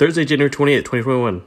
Thursday, January 28th, 2021.